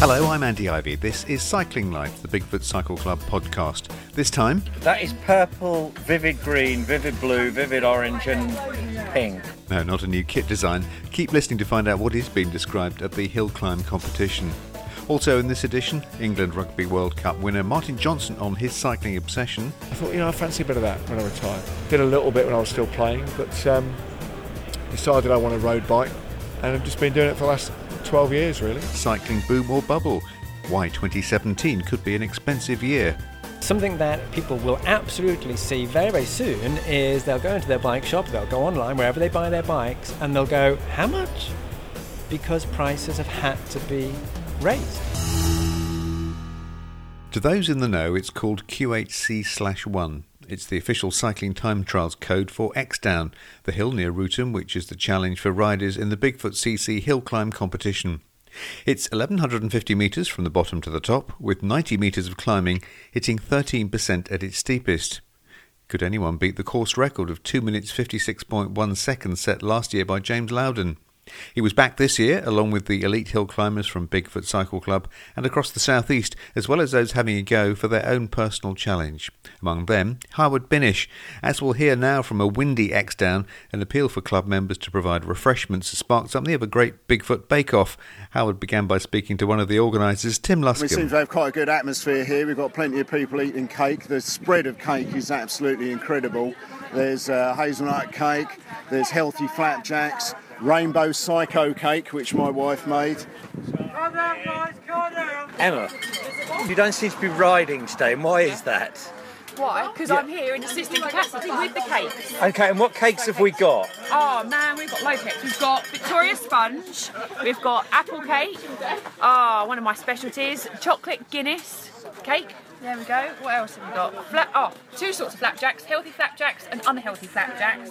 Hello, I'm Andy Ivy. This is Cycling Life, the Bigfoot Cycle Club podcast. This time, That is purple, vivid green, vivid blue, vivid orange, and pink. no, not a new kit design. Keep listening to find out what is being described at the hill climb competition. Also in this edition, England Rugby World Cup winner Martin Johnson on his cycling obsession. I thought, you know, I fancy a bit of that when I retire. Did a little bit when I was still playing, but um, decided I want a road bike, and I've just been doing it for the last 12 years, really. Cycling boom or bubble? Why 2017 could be an expensive year. Something that people will absolutely see very, very soon is they'll go into their bike shop, they'll go online, wherever they buy their bikes, and they'll go, How much? Because prices have had to be raised. To those in the know, it's called QHC/1. It's the official cycling time trials code for Exedown, the hill near Wrotham, which is the challenge for riders in the Bigfoot CC hill climb competition. It's 1150 metres from the bottom to the top, with 90 metres of climbing hitting 13% at its steepest. Could anyone beat the course record of 2 minutes 56.1 seconds set last year by James Loudon? He was back this year, along with the elite hill climbers from Bigfoot Cycle Club and across the southeast, as well as those having a go for their own personal challenge. Among them, Howard Binish. As we'll hear now from a windy Exedown, an appeal for club members to provide refreshments sparked something of a great Bigfoot bake-off. Howard began by speaking to one of the organisers, Tim We seem Luscombe. to have quite a good atmosphere here. We've got plenty of people eating cake. The spread of cake is absolutely incredible. There's uh, hazelnut cake, there's healthy flapjacks, rainbow psycho cake, which my wife made. Emma, you don't seem to be riding today. and Why is that? Why? Because I'm here in assistant capacity with the cakes. Okay, and what cakes have we got? Oh man, we've got loads cakes. We've got Victoria sponge, we've got apple cake, oh, one of my specialties, chocolate Guinness cake. There we go. What else have we got? Flat, oh, two sorts of flapjacks, healthy flapjacks and unhealthy flapjacks.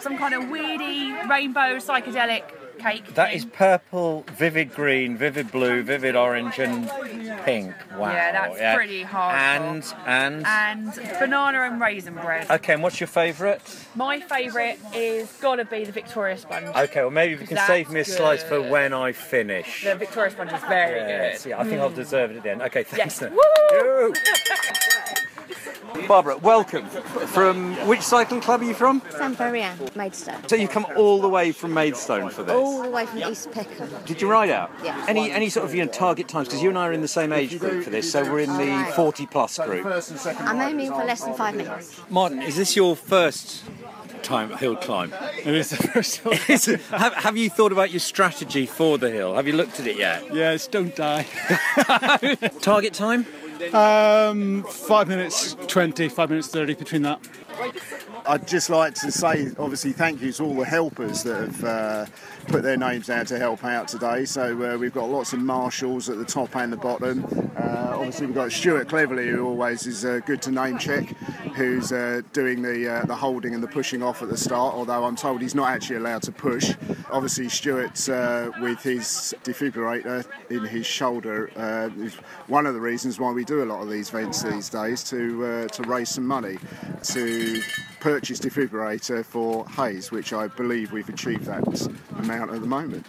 Some kind of weirdy rainbow psychedelic cake. That is purple, vivid green, vivid blue, vivid orange, and pink. Wow. Yeah, that's pretty hardcore. And and. and banana and raisin bread. Okay, and what's your favourite? My favourite is gotta be the Victoria sponge. Okay, well maybe we can save me a slice for when I finish. The Victoria sponge is very Yes, good. yeah, I think I'll deserve it at the end. Okay, thanks. Yes. then. Woo! Woo! Barbara, welcome. From which cycling club are you from? San Fairy Ann, Maidstone. So you come all the way from Maidstone for this. All the way from East Peckham. Did you ride out? Yeah. Any any sort of you know target times? Because you and I are in the same age group for this, so we're in the Alright. 40 plus group. I'm aiming for less than five minutes. Martin, is this your first time hill climb? It is the first time. Is it- have, have you thought about your strategy for the hill? Have you looked at it yet? yes, don't die. Target time? Um, five minutes 20, five minutes 30 between that. I'd just like to say, obviously, thank you to all the helpers that have uh, put their names out to help out today. So uh, we've got lots of marshals at the top and the bottom. Uh, obviously, we've got Stuart Cleverley, who always is uh, good to name check, who's uh, doing the uh, the holding and the pushing off at the start. Although I'm told he's not actually allowed to push. Obviously, Stuart's uh, with his defibrillator in his shoulder is one of the reasons why we do a lot of these events these days to to raise some money to purchase defibrillator for Hayes, which I believe we've achieved that amount at the moment.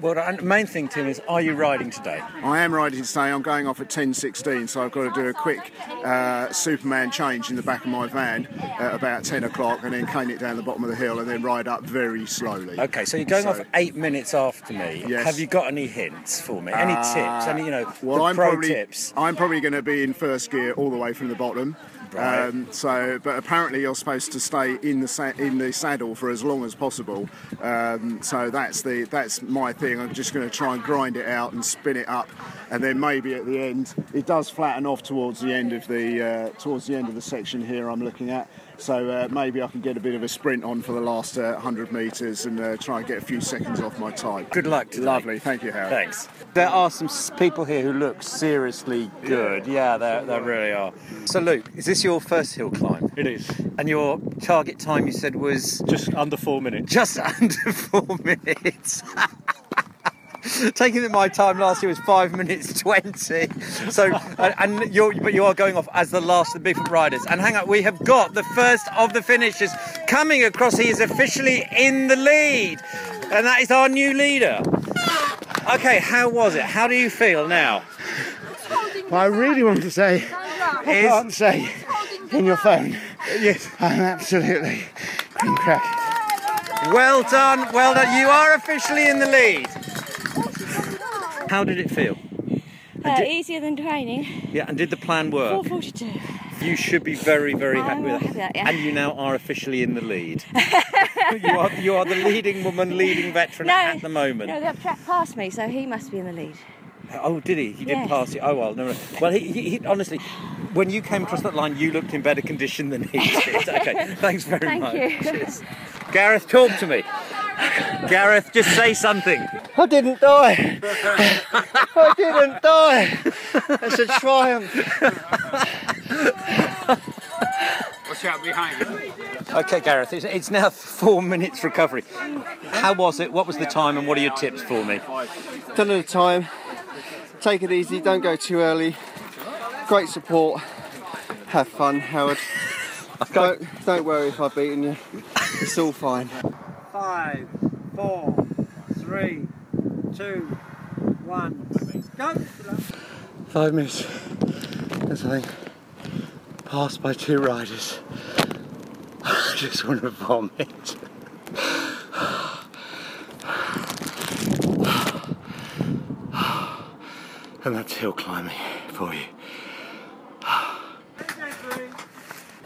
Well, the main thing, Tim, is are you riding today? I am riding today. I'm going off at 10:16, so I've got to do a quick uh, Superman change in the back of my van at about 10 o'clock, and then cane it down the bottom of the hill, and then ride up very slowly. Okay, so you're going So- off eight minutes after me. Yes. Have you got any hints for me? Any tips? Any, you know, Well, I'm pro probably tips? I'm probably going to be in first gear all the way from the bottom. Um, so, but apparently you're supposed to stay in the sa- in the saddle for as long as possible. Um, so that's the that's my thing. I'm just going to try and grind it out and spin it up, and then maybe at the end it does flatten off towards the end of the uh, towards the end of the section here. I'm looking at. So uh, maybe I can get a bit of a sprint on for the last uh, 100 metres and uh, try and get a few seconds off my time. Good luck today. Lovely, thank you, Harry. Thanks. There are some people here who look seriously good. Yeah, there, there really are. So, Luke, is this your first hill climb? It is. And your target time you said was Just under four minutes. just under four minutes. Taking that my time last year was five minutes twenty. So, and, you're, but you are going off as the last of the Bigfoot riders. And hang on, we have got the first of the finishers coming across. He is officially in the lead, and that is our new leader. Okay, how was it? How do you feel now? What I really want to say, I can't say in your phone. Yes. I'm absolutely crack. Well done, well done. You are officially in the lead. How did it feel? Uh, easier than training. Yeah, and did the plan work? 442. You should be very, very happy I'm with happy that. yeah. And you now are officially in the lead. you are you are the leading woman, leading veteran No, at the moment. No, that passed me, so he must be in the lead. Oh, did he? He did Yes. pass you. Oh well, no, no. Well, he, he, he honestly, when you came across that line, you looked in better condition than he did. Okay, thanks very Thank much. you. Cheers. Gareth, talk to me. Gareth, just say something. I didn't die. I didn't die. It's a triumph. Watch out behind you. Okay, Gareth, it's, it's now four minutes recovery. How was it? What was the time, and what are your tips for me? Done at a time. Take it easy. Don't go too early. Great support. Have fun, Howard. Don't don't worry if I've beaten you. It's all fine. Five, four, three, two, one, go. Five minutes. That's I think passed by two riders. I just want to vomit. And that's hill climbing for you.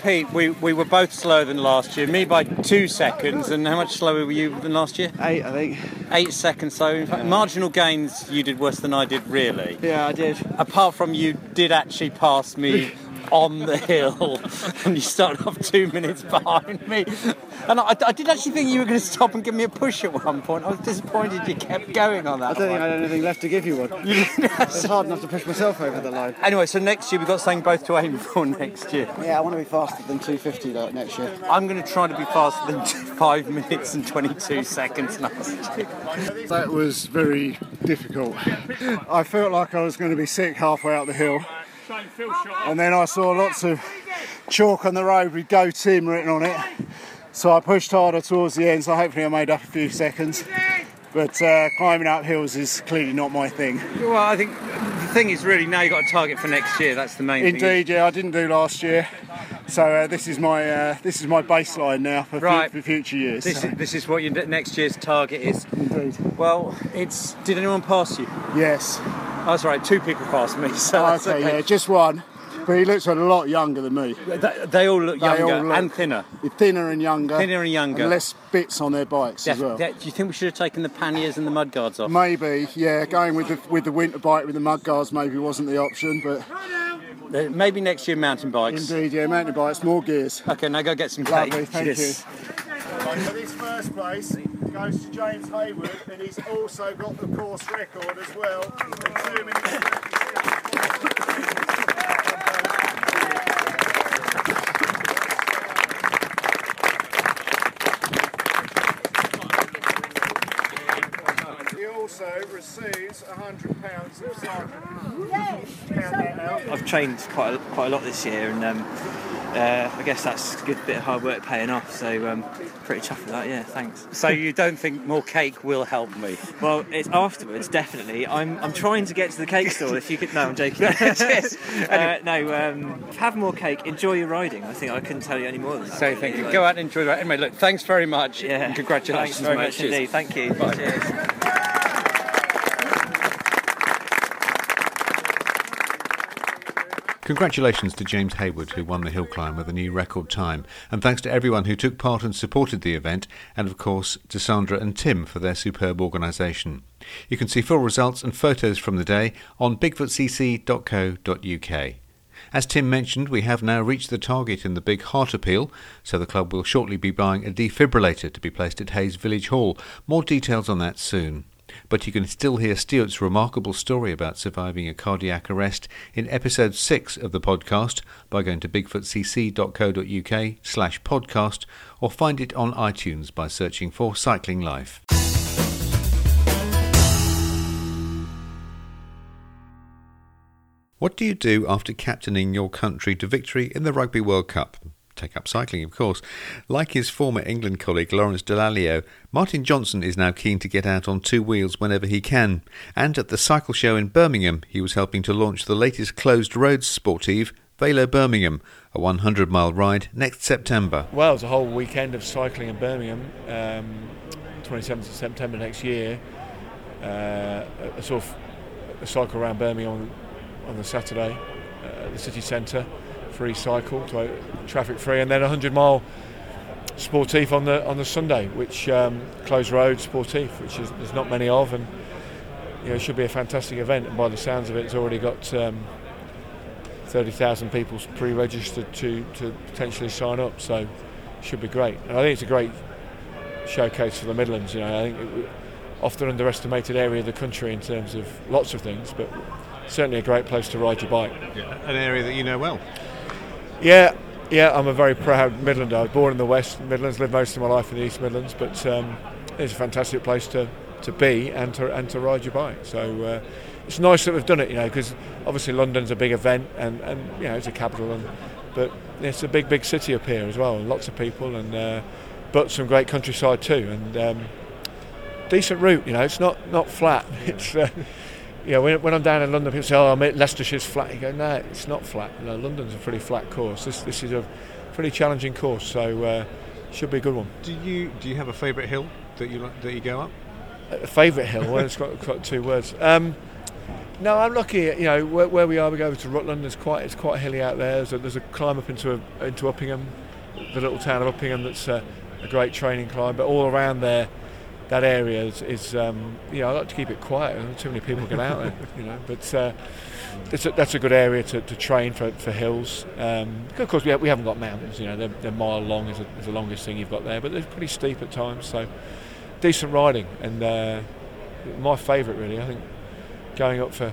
Pete, we, we were both slower than last year. Me by two seconds, and how much slower were you than last year? Eight, I think. Eight seconds. So, in fact, marginal gains, you did worse than I did, really. Yeah, I did. Apart from you did actually pass me on the hill, and you started off two minutes behind me. And I, I did actually think you were going to stop and give me a push at one point. I was disappointed you kept going on that. I don't think I had anything left to give you one. It's hard enough to push myself over the line. Anyway, so next year we've got something both to aim for next year. Yeah, I want to be faster than 250 though, next year. I'm going to try to be faster than five minutes and 22 seconds next year. That was very difficult. I felt like I was going to be sick halfway up the hill. And then I saw lots of chalk on the road with Go Tim written on it. So I pushed harder towards the end, so hopefully I made up a few seconds. But uh, climbing up hills is clearly not my thing. Well, I think the thing is really now you've got a target for next year. That's the main thing. Indeed, yeah, I didn't do last year. So uh, this is my uh, this is my baseline now for, fu- for future years. This so. is, this is what your next year's target is. Indeed. Well, it's. Did anyone pass you? Yes. Oh, that's right. Two people passed me. So okay, okay. yeah, just one. But he looks a lot younger than me. They, they all look They younger all look- and thinner. Thinner and younger. Thinner and younger. And less bits on their bikes as well. yeah, do you think we should have taken the panniers and the mudguards off? Maybe, yeah, going with the with the winter bike with the mudguards maybe wasn't the option, but Uh, maybe next year mountain bikes. indeed, yeah, mountain bikes, more gears. Okay, now go get some cake. Lovely, thank Cheers. you. So this first place goes to James Hayward, and he's also got the course record as well. in two minutes. He also receives £100 of sergeant. Count that out. I've trained quite a, quite a lot this year, and um, uh, I guess that's a good bit of hard work paying off. So um, pretty chuffed with that. Yeah, thanks. So you don't think more cake will help me? Well, it's afterwards definitely. I'm I'm trying to get to the cake stall. If you could, no, I'm joking. Uh, no, um, have more cake. Enjoy your riding. I think I couldn't tell you any more than that. So thank you. Like, Go out and enjoy that. Anyway, look, thanks very much. Yeah. And congratulations, Thanks very mate. much Cheers. indeed. Thank you. Bye. Cheers. Congratulations to James Hayward, who won the hill climb with a new record time, and thanks to everyone who took part and supported the event, and of course to Sandra and Tim for their superb organisation. You can see full results and photos from the day on bigfootcc.co.uk. As Tim mentioned, we have now reached the target in the big heart appeal, so the club will shortly be buying a defibrillator to be placed at Hayes Village Hall. More details on that soon. But you can still hear Stuart's remarkable story about surviving a cardiac arrest in episode 6 of the podcast by going to bigfootcc.co.uk slash podcast or find it on iTunes by searching for Cycling Life. What do you do after captaining your country to victory in the Rugby World Cup? Take up cycling, of course. Like his former England colleague Lawrence Dallaglio, Martin Johnson is now keen to get out on two wheels whenever he can. And at the cycle show in Birmingham, he was helping to launch the latest closed roads sportive, Velo Birmingham, a 100 mile ride next September. Well, it's a whole weekend of cycling in Birmingham, um, 27th of September next year. Uh, a sort of a cycle around Birmingham on, on the Saturday, uh, the city centre, free cycle, traffic free, and then a 100 mile sportif on the on the Sunday, which um, closed road sportif, which is, there's not many of, and you know, it should be a fantastic event. And by the sounds of it, it's already got. Um, 30,000 people pre-registered to, to potentially sign up, so should be great. And I think it's a great showcase for the Midlands. You know, I think it, often underestimated area of the country in terms of lots of things, but certainly a great place to ride your bike. Yeah, an area that you know well. Yeah, yeah, I'm a very proud Midlander. I was born in the West Midlands, lived most of my life in the East Midlands, but um, it's a fantastic place to, to be and to and to ride your bike. So uh, it's nice that we've done it, you know, because obviously London's a big event and, and you know it's a capital, and but it's a big big city up here as well, and lots of people, and uh, but some great countryside too, and um, decent route. You know, it's not not flat. It's uh, you know, when, when I'm down in London, people say, "Oh, Leicestershire's flat." You go, "No, it's not flat. Know, London's a pretty flat course. This this is a pretty challenging course, so uh, should be a good one." Do you do you have a favourite hill that you that you go up? A favourite hill? Well, it's got, got two words. Um, no, I'm lucky. You know where, where, we are. We go over to Rutland. There's quite it's quite hilly out there. There's a, there's a climb up into a, into Uppingham, the little town of Uppingham. That's a, a great training climb. But all around there, that area is, is um, you know I like to keep it quiet. Too many people get out there. You know, but uh, a, that's a good area to, to train for, for hills. Um, of course, we, have, we haven't got mountains. You know, they're, they're mile long is, a, is the longest thing you've got there. But they're pretty steep at times. So decent riding and uh, my favourite really. I think going up for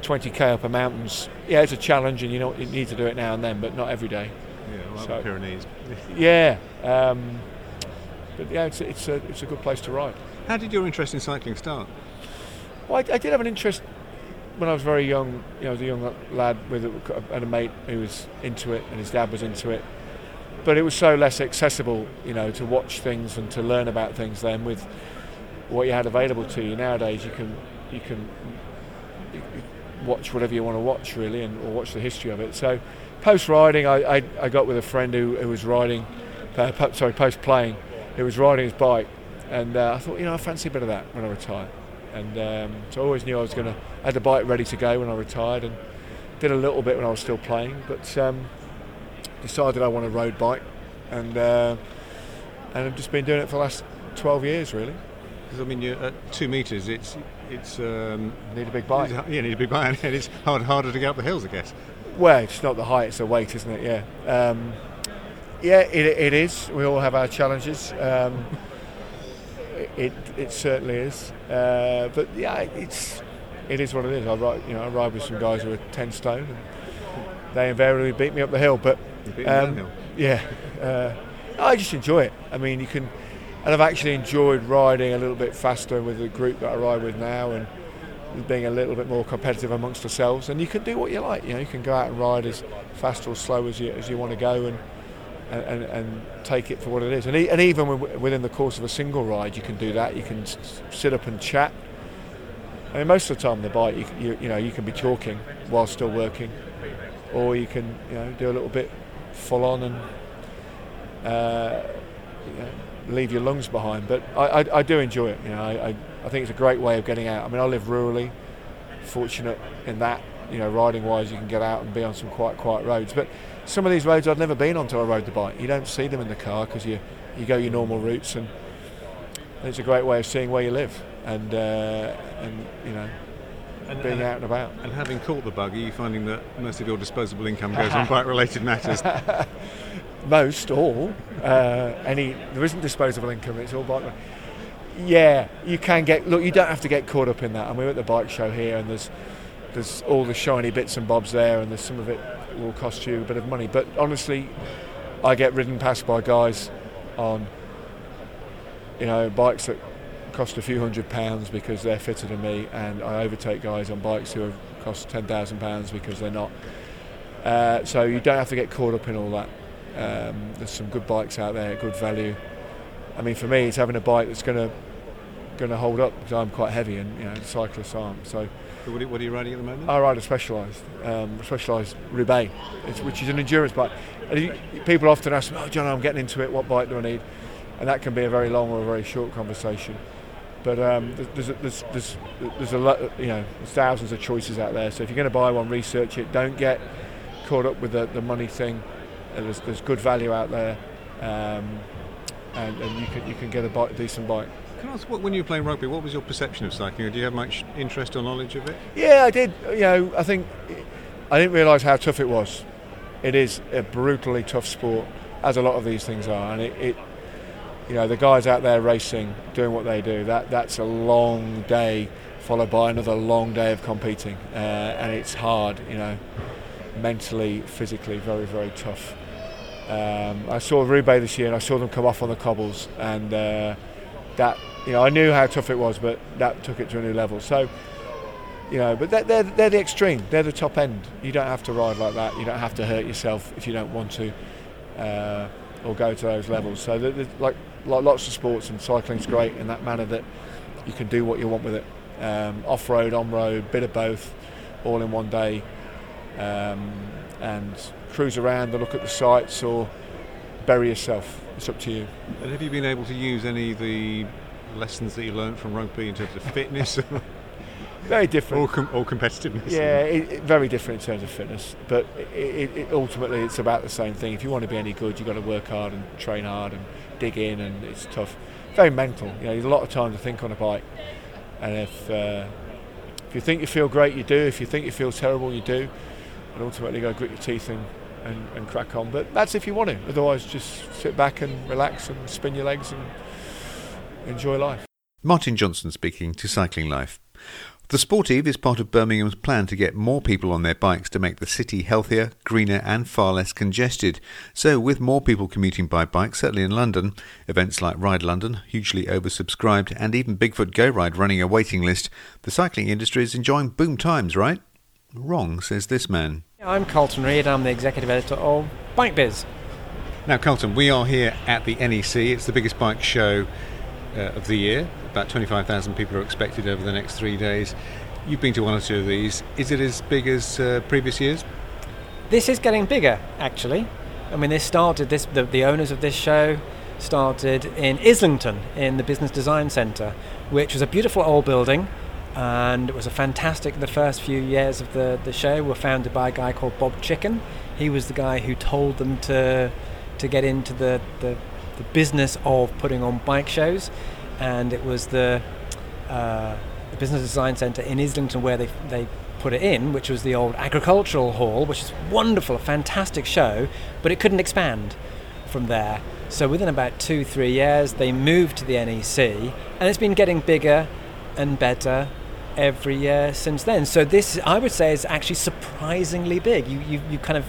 20k up a mountains, yeah, it's a challenge, and you know you need to do it now and then, but not every day. Yeah, like so, the Pyrenees. yeah, um, but yeah, it's, it's a it's a good place to ride. How did your interest in cycling start? Well, I, I did have an interest when I was very young. You know, I was a young lad with a, and a mate who was into it, and his dad was into it. But it was so less accessible, you know, to watch things and to learn about things then with what you had available to you. Nowadays, you can you can watch whatever you want to watch really and or watch the history of it so post riding I, I, I, got with a friend who, who was riding uh, sorry post playing who was riding his bike and uh, I thought you know I fancy a bit of that when I retire and um, so I always knew I was going to had the bike ready to go when I retired and did a little bit when I was still playing but um, decided I want a road bike and uh, and I've just been doing it for the last 12 years really because I mean, you're at two meters. It's it's um, need a big bike. Yeah, need a big bike, and it's hard harder to get up the hills, I guess. Well, it's not the height; it's the weight, isn't it? Yeah, um, yeah, it, it is. We all have our challenges. Um, it it certainly is. Uh, but yeah, it's it is what it is. I ride, you know, I ride with some guys who are ten stone, and they invariably beat me up the hill. But um, yeah, uh, I just enjoy it. I mean, you can and I've actually enjoyed riding a little bit faster with the group that I ride with now and being a little bit more competitive amongst ourselves and you can do what you like you know you can go out and ride as fast or slow as you, as you want to go and and, and take it for what it is and, e- and even within the course of a single ride you can do that you can sit up and chat I mean most of the time the bike you, you, you know you can be talking while still working or you can you know do a little bit full on and uh, you know, leave your lungs behind. But I, I, I do enjoy it. You know, I, I, I, think it's a great way of getting out. I mean, I live rurally, fortunate in that. You know, riding wise, you can get out and be on some quite quiet roads. But some of these roads I'd never been on until I rode the bike. You don't see them in the car because you you go your normal routes, and, and, it's a great way of seeing where you live and uh, and you know. And, being and, out and about. And having caught the bug, are you finding that most of your disposable income goes on bike-related matters? most, all, uh, any there isn't disposable income. It's all bike. Yeah, you can get. Look, you don't have to get caught up in that. And we're at the bike show here, and there's there's all the shiny bits and bobs there, and there's some of it will cost you a bit of money. But honestly, I get ridden past by guys on you know bikes that cost a few hundred pounds because they're fitter than me, and I overtake guys on bikes who have cost ten thousand pounds because they're not. Uh, so you don't have to get caught up in all that Um, there's some good bikes out there, good value. I mean, for me, it's having a bike that's going to going to hold up because I'm quite heavy and you know cyclists aren't. So. So what, are, you riding at the moment? I ride a Specialized, um, Specialized Roubaix, which is an endurance bike. And you, people often ask me, "Oh, John, I'm getting into it. What bike do I need?" And that can be a very long or a very short conversation. But um, there's, there's, there's, there's a lot, you know, there's thousands of choices out there. So if you're going to buy one, research it. Don't get caught up with the, the money thing. There's, there's good value out there, um, and, and you can you can get a, bike, a decent bike. Can I ask, what, when you were playing rugby, what was your perception of cycling? Do you have much interest or knowledge of it? Yeah, I did. You know, I think I didn't realise how tough it was. It is a brutally tough sport, as a lot of these things are, and it, it you know, the guys out there racing, doing what they do, that that's a long day followed by another long day of competing, uh, and it's hard, you know, mentally, physically, very, very tough. Um, I saw Roubaix this year, and I saw them come off on the cobbles, and uh, that, you know, I knew how tough it was, but that took it to a new level. So, you know, but they're, they're, they're the extreme, they're the top end. You don't have to ride like that. You don't have to hurt yourself if you don't want to, uh, or go to those levels. So, like, like lots of sports, and cycling's great in that manner that you can do what you want with it. Um, off road, on road, bit of both, all in one day, um, and cruise around and look at the sights or bury yourself. It's up to you. And have you been able to use any of the lessons that you learned from rugby in terms of fitness Very different. or, com- or competitiveness? Yeah, it, it- very different in terms of fitness, but it, it, it ultimately it's about the same thing. If you want to be any good, you've got to work hard and train hard and dig in, and it's tough. Very mental. You know, there's a lot of time to think on a bike, and if uh, if you think you feel great, you do. If you think you feel terrible, you do. And ultimately, you got to grit your teeth and, and, and crack on. But that's if you want to. Otherwise, just sit back and relax and spin your legs and enjoy life. Martin Johnson speaking to Cycling Life. The Sportive is part of Birmingham's plan to get more people on their bikes to make the city healthier, greener, and far less congested. So, with more people commuting by bike, certainly in London, events like Ride London, hugely oversubscribed, and even Bigfoot Go Ride running a waiting list, the cycling industry is enjoying boom times, right? Wrong, says this man. I'm Carlton Reid, I'm the executive editor of Bike Biz. Now, Carlton, we are here at the NEC. It's the biggest bike show uh, of the year. About 25,000 people are expected over the next three days. You've been to one or two of these. Is it as big as uh, previous years? This is getting bigger, actually. I mean, this started, this, the, the owners of this show started in Islington in the Business Design Centre, which was a beautiful old building. And it was a fantastic. The first few years of the, the show were founded by a guy called Bob Chicken. He was the guy who told them to to get into the, the, the business of putting on bike shows, and it was the uh, the Business Design Centre in Islington where they they put it in, which was the old agricultural hall, which is wonderful, a fantastic show, but it couldn't expand from there. So within about two three years, they moved to the NEC, and it's been getting bigger and better every year since then. So this, I would say, is actually surprisingly big. You you, you kind of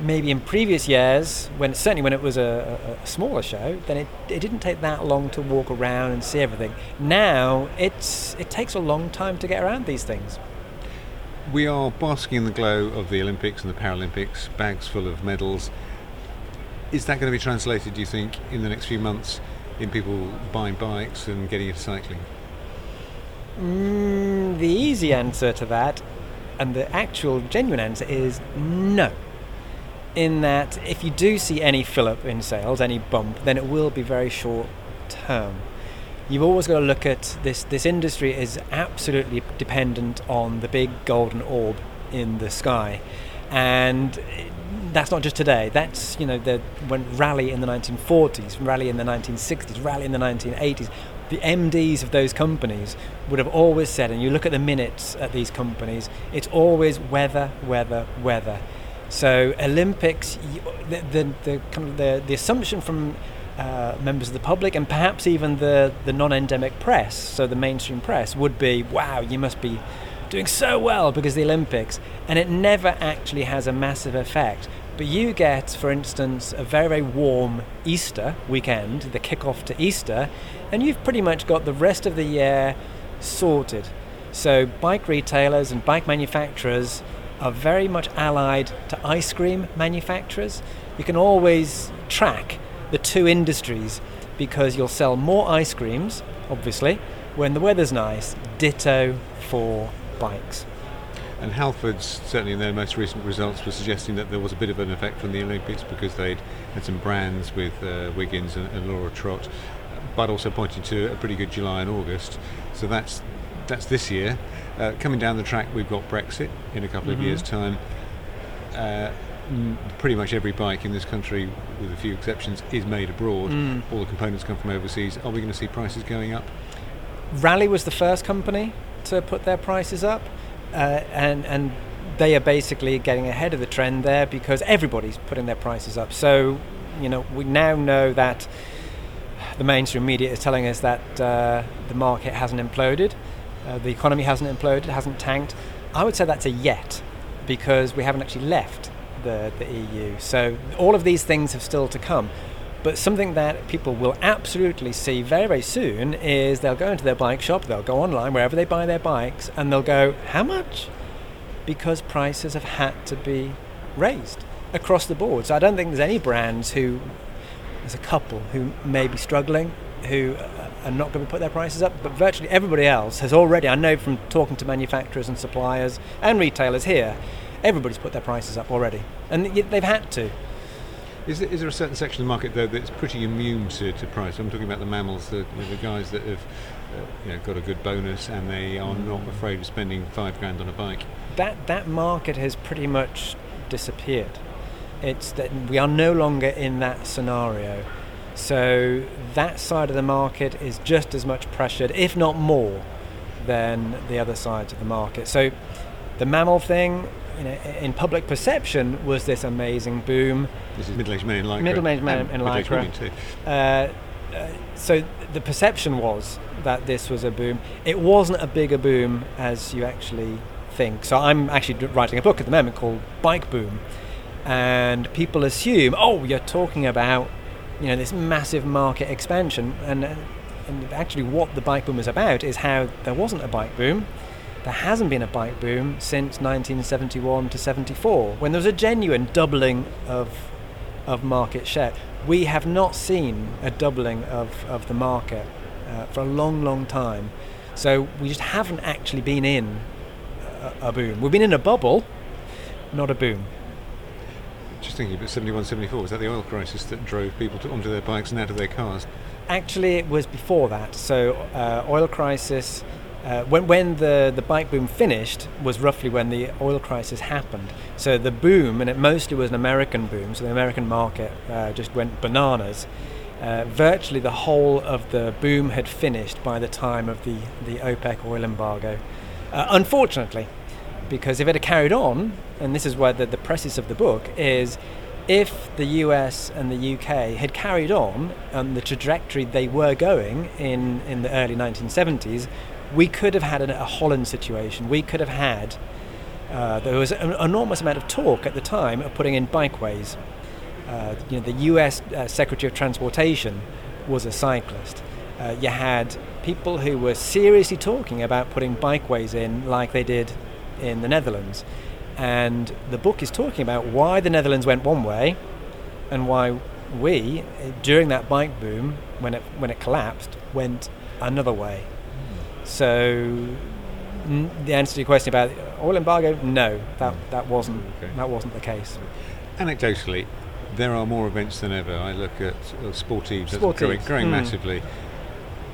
maybe in previous years, when certainly when it was a, a, smaller show, then it, it didn't take that long to walk around and see everything. Now it's it takes a long time to get around these things. We are basking in the glow of the Olympics and the Paralympics, bags full of medals. Is that going to be translated, do you think, in the next few months in people buying bikes and getting into cycling? Mm, the easy answer to that, and the actual genuine answer is no. In that, if you do see any fill up in sales, any bump, then it will be very short term. You've always got to look at this. This industry is absolutely dependent on the big golden orb in the sky, and that's not just today. That's you know the when Raleigh in the 1940s, Raleigh in the 1960s, Raleigh in the 1980s. The MDs of those companies would have always said, and you look at the minutes at these companies, it's always weather, weather, weather. So Olympics, the the, the, kind of the, the assumption from uh, members of the public and perhaps even the, the non-endemic press, so the mainstream press, would be, wow, you must be doing so well because the Olympics, and it never actually has a massive effect. But you get, for instance, a very, very warm Easter weekend, the kick-off to Easter, and you've pretty much got the rest of the year sorted. So bike retailers and bike manufacturers are very much allied to ice cream manufacturers. You can always track the two industries because you'll sell more ice creams, obviously, when the weather's nice. Ditto for bikes. And Halfords, certainly in their most recent results, were suggesting that there was a bit of an effect from the Olympics because they'd had some brands with uh, Wiggins and, and Laura Trott, but also pointing to a pretty good July and August. So that's that's this year. Uh, coming down the track, we've got Brexit in a couple Mhm. of years' time. Uh, m- pretty much every bike in this country, with a few exceptions, is made abroad. Mm. All the components come from overseas. Are we going to see prices going up? Raleigh was the first company to put their prices up, uh, and and they are basically getting ahead of the trend there because everybody's putting their prices up. So, you know, we now know that the mainstream media is telling us that uh, the market hasn't imploded, uh, the economy hasn't imploded, hasn't tanked. I would say that's a yet because we haven't actually left the, the EU. So all of these things have still to come. But something that people will absolutely see very, very soon is they'll go into their bike shop, they'll go online, wherever they buy their bikes, and they'll go, How much? Because prices have had to be raised across the board. So I don't think there's any brands who, there's a couple who may be struggling, who are not going to put their prices up, but virtually everybody else has already, I know from talking to manufacturers and suppliers and retailers here, everybody's put their prices up already. And they've had to. Is there, is there a certain section of the market though that's pretty immune to, to price? I'm talking about the MAMILs, the, the guys that have uh, you know, got a good bonus and they are not afraid of spending five grand on a bike. that that market has pretty much disappeared. It's that we are no longer in that scenario. So that side of the market is just as much pressured, if not more, than the other sides of the market. So the MAMIL thing, you know, in public perception, was this amazing boom. This is middle-aged men in lycra. Middle-aged men in middle-aged lycra. women too. Uh, uh, so the perception was that this was a boom. It wasn't a bigger boom as you actually think. So I'm actually writing a book at the moment called Bike Boom, and people assume, oh, you're talking about, you know, this massive market expansion, and uh, and actually what the bike boom is about is how there wasn't a bike boom. There hasn't been a bike boom since 1971 to 74, when there was a genuine doubling of of market share. We have not seen a doubling of, of the market uh, for a long, long time. So we just haven't actually been in a, a boom. We've been in a bubble, not a boom. Just thinking about 71, 74, was that the oil crisis that drove people to, onto their bikes and out of their cars? Actually, it was before that. So, uh, oil crisis. Uh, when when the, the bike boom finished was roughly when the oil crisis happened. So the boom, and it mostly was an American boom. So the American market uh, just went bananas. Uh, virtually the whole of the boom had finished by the time of the the OPEC oil embargo. Uh, unfortunately, because if it had carried on, and this is where the, the preface of the book is, if the US and the UK had carried on on the trajectory they were going in, in the early 1970s, we could have had a Holland situation. We could have had, uh, there was an enormous amount of talk at the time of putting in bikeways. Uh, you know, the US uh, Secretary of Transportation was a cyclist. Uh, you had people who were seriously talking about putting bikeways in like they did in the Netherlands. And the book is talking about why the Netherlands went one way and why we, during that bike boom, when it, when it collapsed, went another way. So, n- the answer to your question about oil embargo, no, that, that, wasn't, that wasn't the case. Anecdotally, there are more events than ever. I look at uh, Sportives, that's Sportives, growing, growing hmm. massively.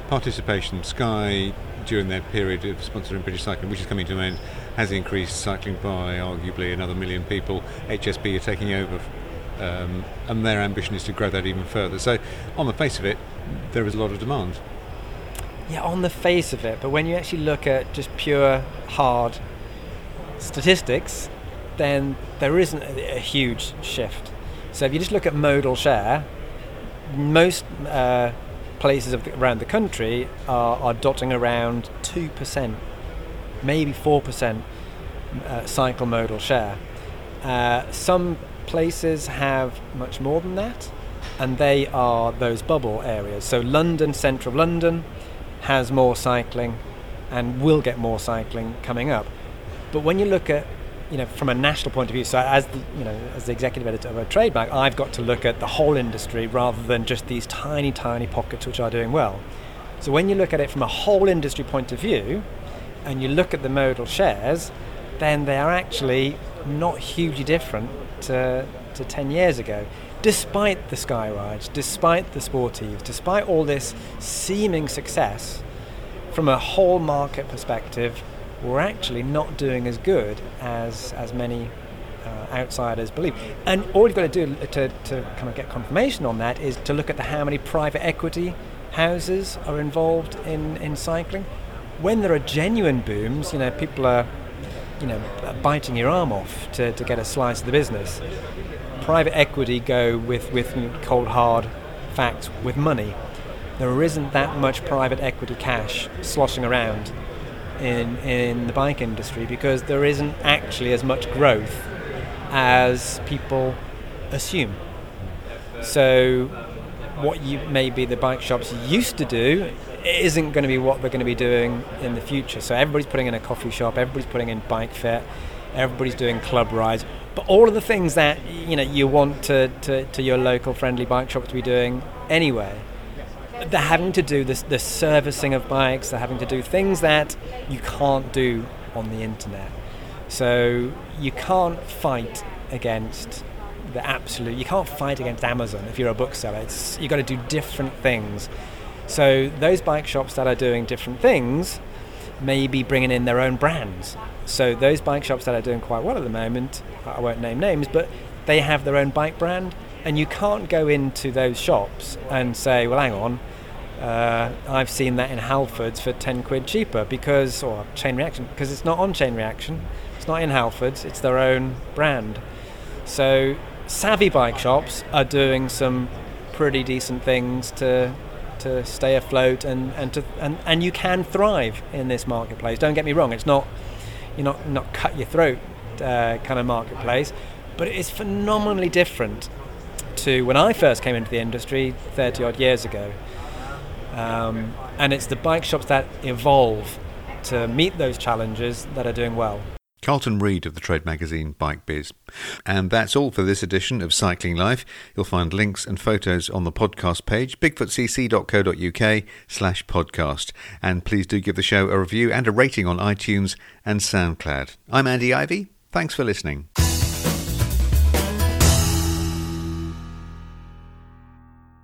Participation, Sky, during their period of sponsoring British cycling, which is coming to an end, has increased cycling by arguably another million people. HSBC are taking over, um, and their ambition is to grow that even further. So, on the face of it, there is a lot of demand. Yeah, on the face of it, but when you actually look at just pure hard statistics, then there isn't a, a huge shift. So if you just look at modal share, most uh, places the, around the country are, are dotting around two percent, maybe four percent uh, cycle modal share. Uh, some places have much more than that, and they are those bubble areas. So London, central London, has more cycling, and will get more cycling coming up. But when you look at you know, from a national point of view, so as the, you know, as the executive editor of a trade mag, I've got to look at the whole industry rather than just these tiny, tiny pockets which are doing well. So when you look at it from a whole industry point of view, and you look at the modal shares, then they are actually not hugely different to, to 10 years ago. Despite the sky rides, despite the sportives, despite all this seeming success, from a whole market perspective, we're actually not doing as good as, as many uh, outsiders believe. And all you've got to do to, to kind of get confirmation on that is to look at the how many private equity houses are involved in, in cycling. When there are genuine booms, you know, people are, you know, biting your arm off to, to get a slice of the business. Private equity go with, with cold hard facts, with money. There isn't that much private equity cash sloshing around in, in the bike industry because there isn't actually as much growth as people assume. So what you maybe the bike shops used to do isn't going to be what they're going to be doing in the future. So everybody's putting in a coffee shop, everybody's putting in bike fit, everybody's doing club rides, but all of the things that you know you want to, to, to your local friendly bike shop to be doing anyway. They're having to do this, the servicing of bikes. They're having to do things that you can't do on the internet. So you can't fight against the absolute. You can't fight against Amazon if you're a bookseller. It's, you've got to do different things. So those bike shops that are doing different things may be bringing in their own brands. So those bike shops that are doing quite well at the moment, I won't name names, but they have their own bike brand, and you can't go into those shops and say, "Well, hang on, uh, I've seen that in Halfords for ten quid cheaper because, or Chain Reaction, because it's not on Chain Reaction, it's not in Halfords, it's their own brand." So savvy bike shops are doing some pretty decent things to to stay afloat and, and to and, and you can thrive in this marketplace. Don't get me wrong, it's not you're not not cut your throat uh, kind of marketplace, but it is phenomenally different to when I first came into the industry 30 odd years ago. Um, and it's the bike shops that evolve to meet those challenges that are doing well. Carlton Reid of the trade magazine Bike Biz. And that's all for this edition of Cycling Life. You'll find links and photos on the podcast page, bigfootcc.co.uk slash podcast. And please do give the show a review and a rating on iTunes and SoundCloud. I'm Andy Ivy. Thanks for listening.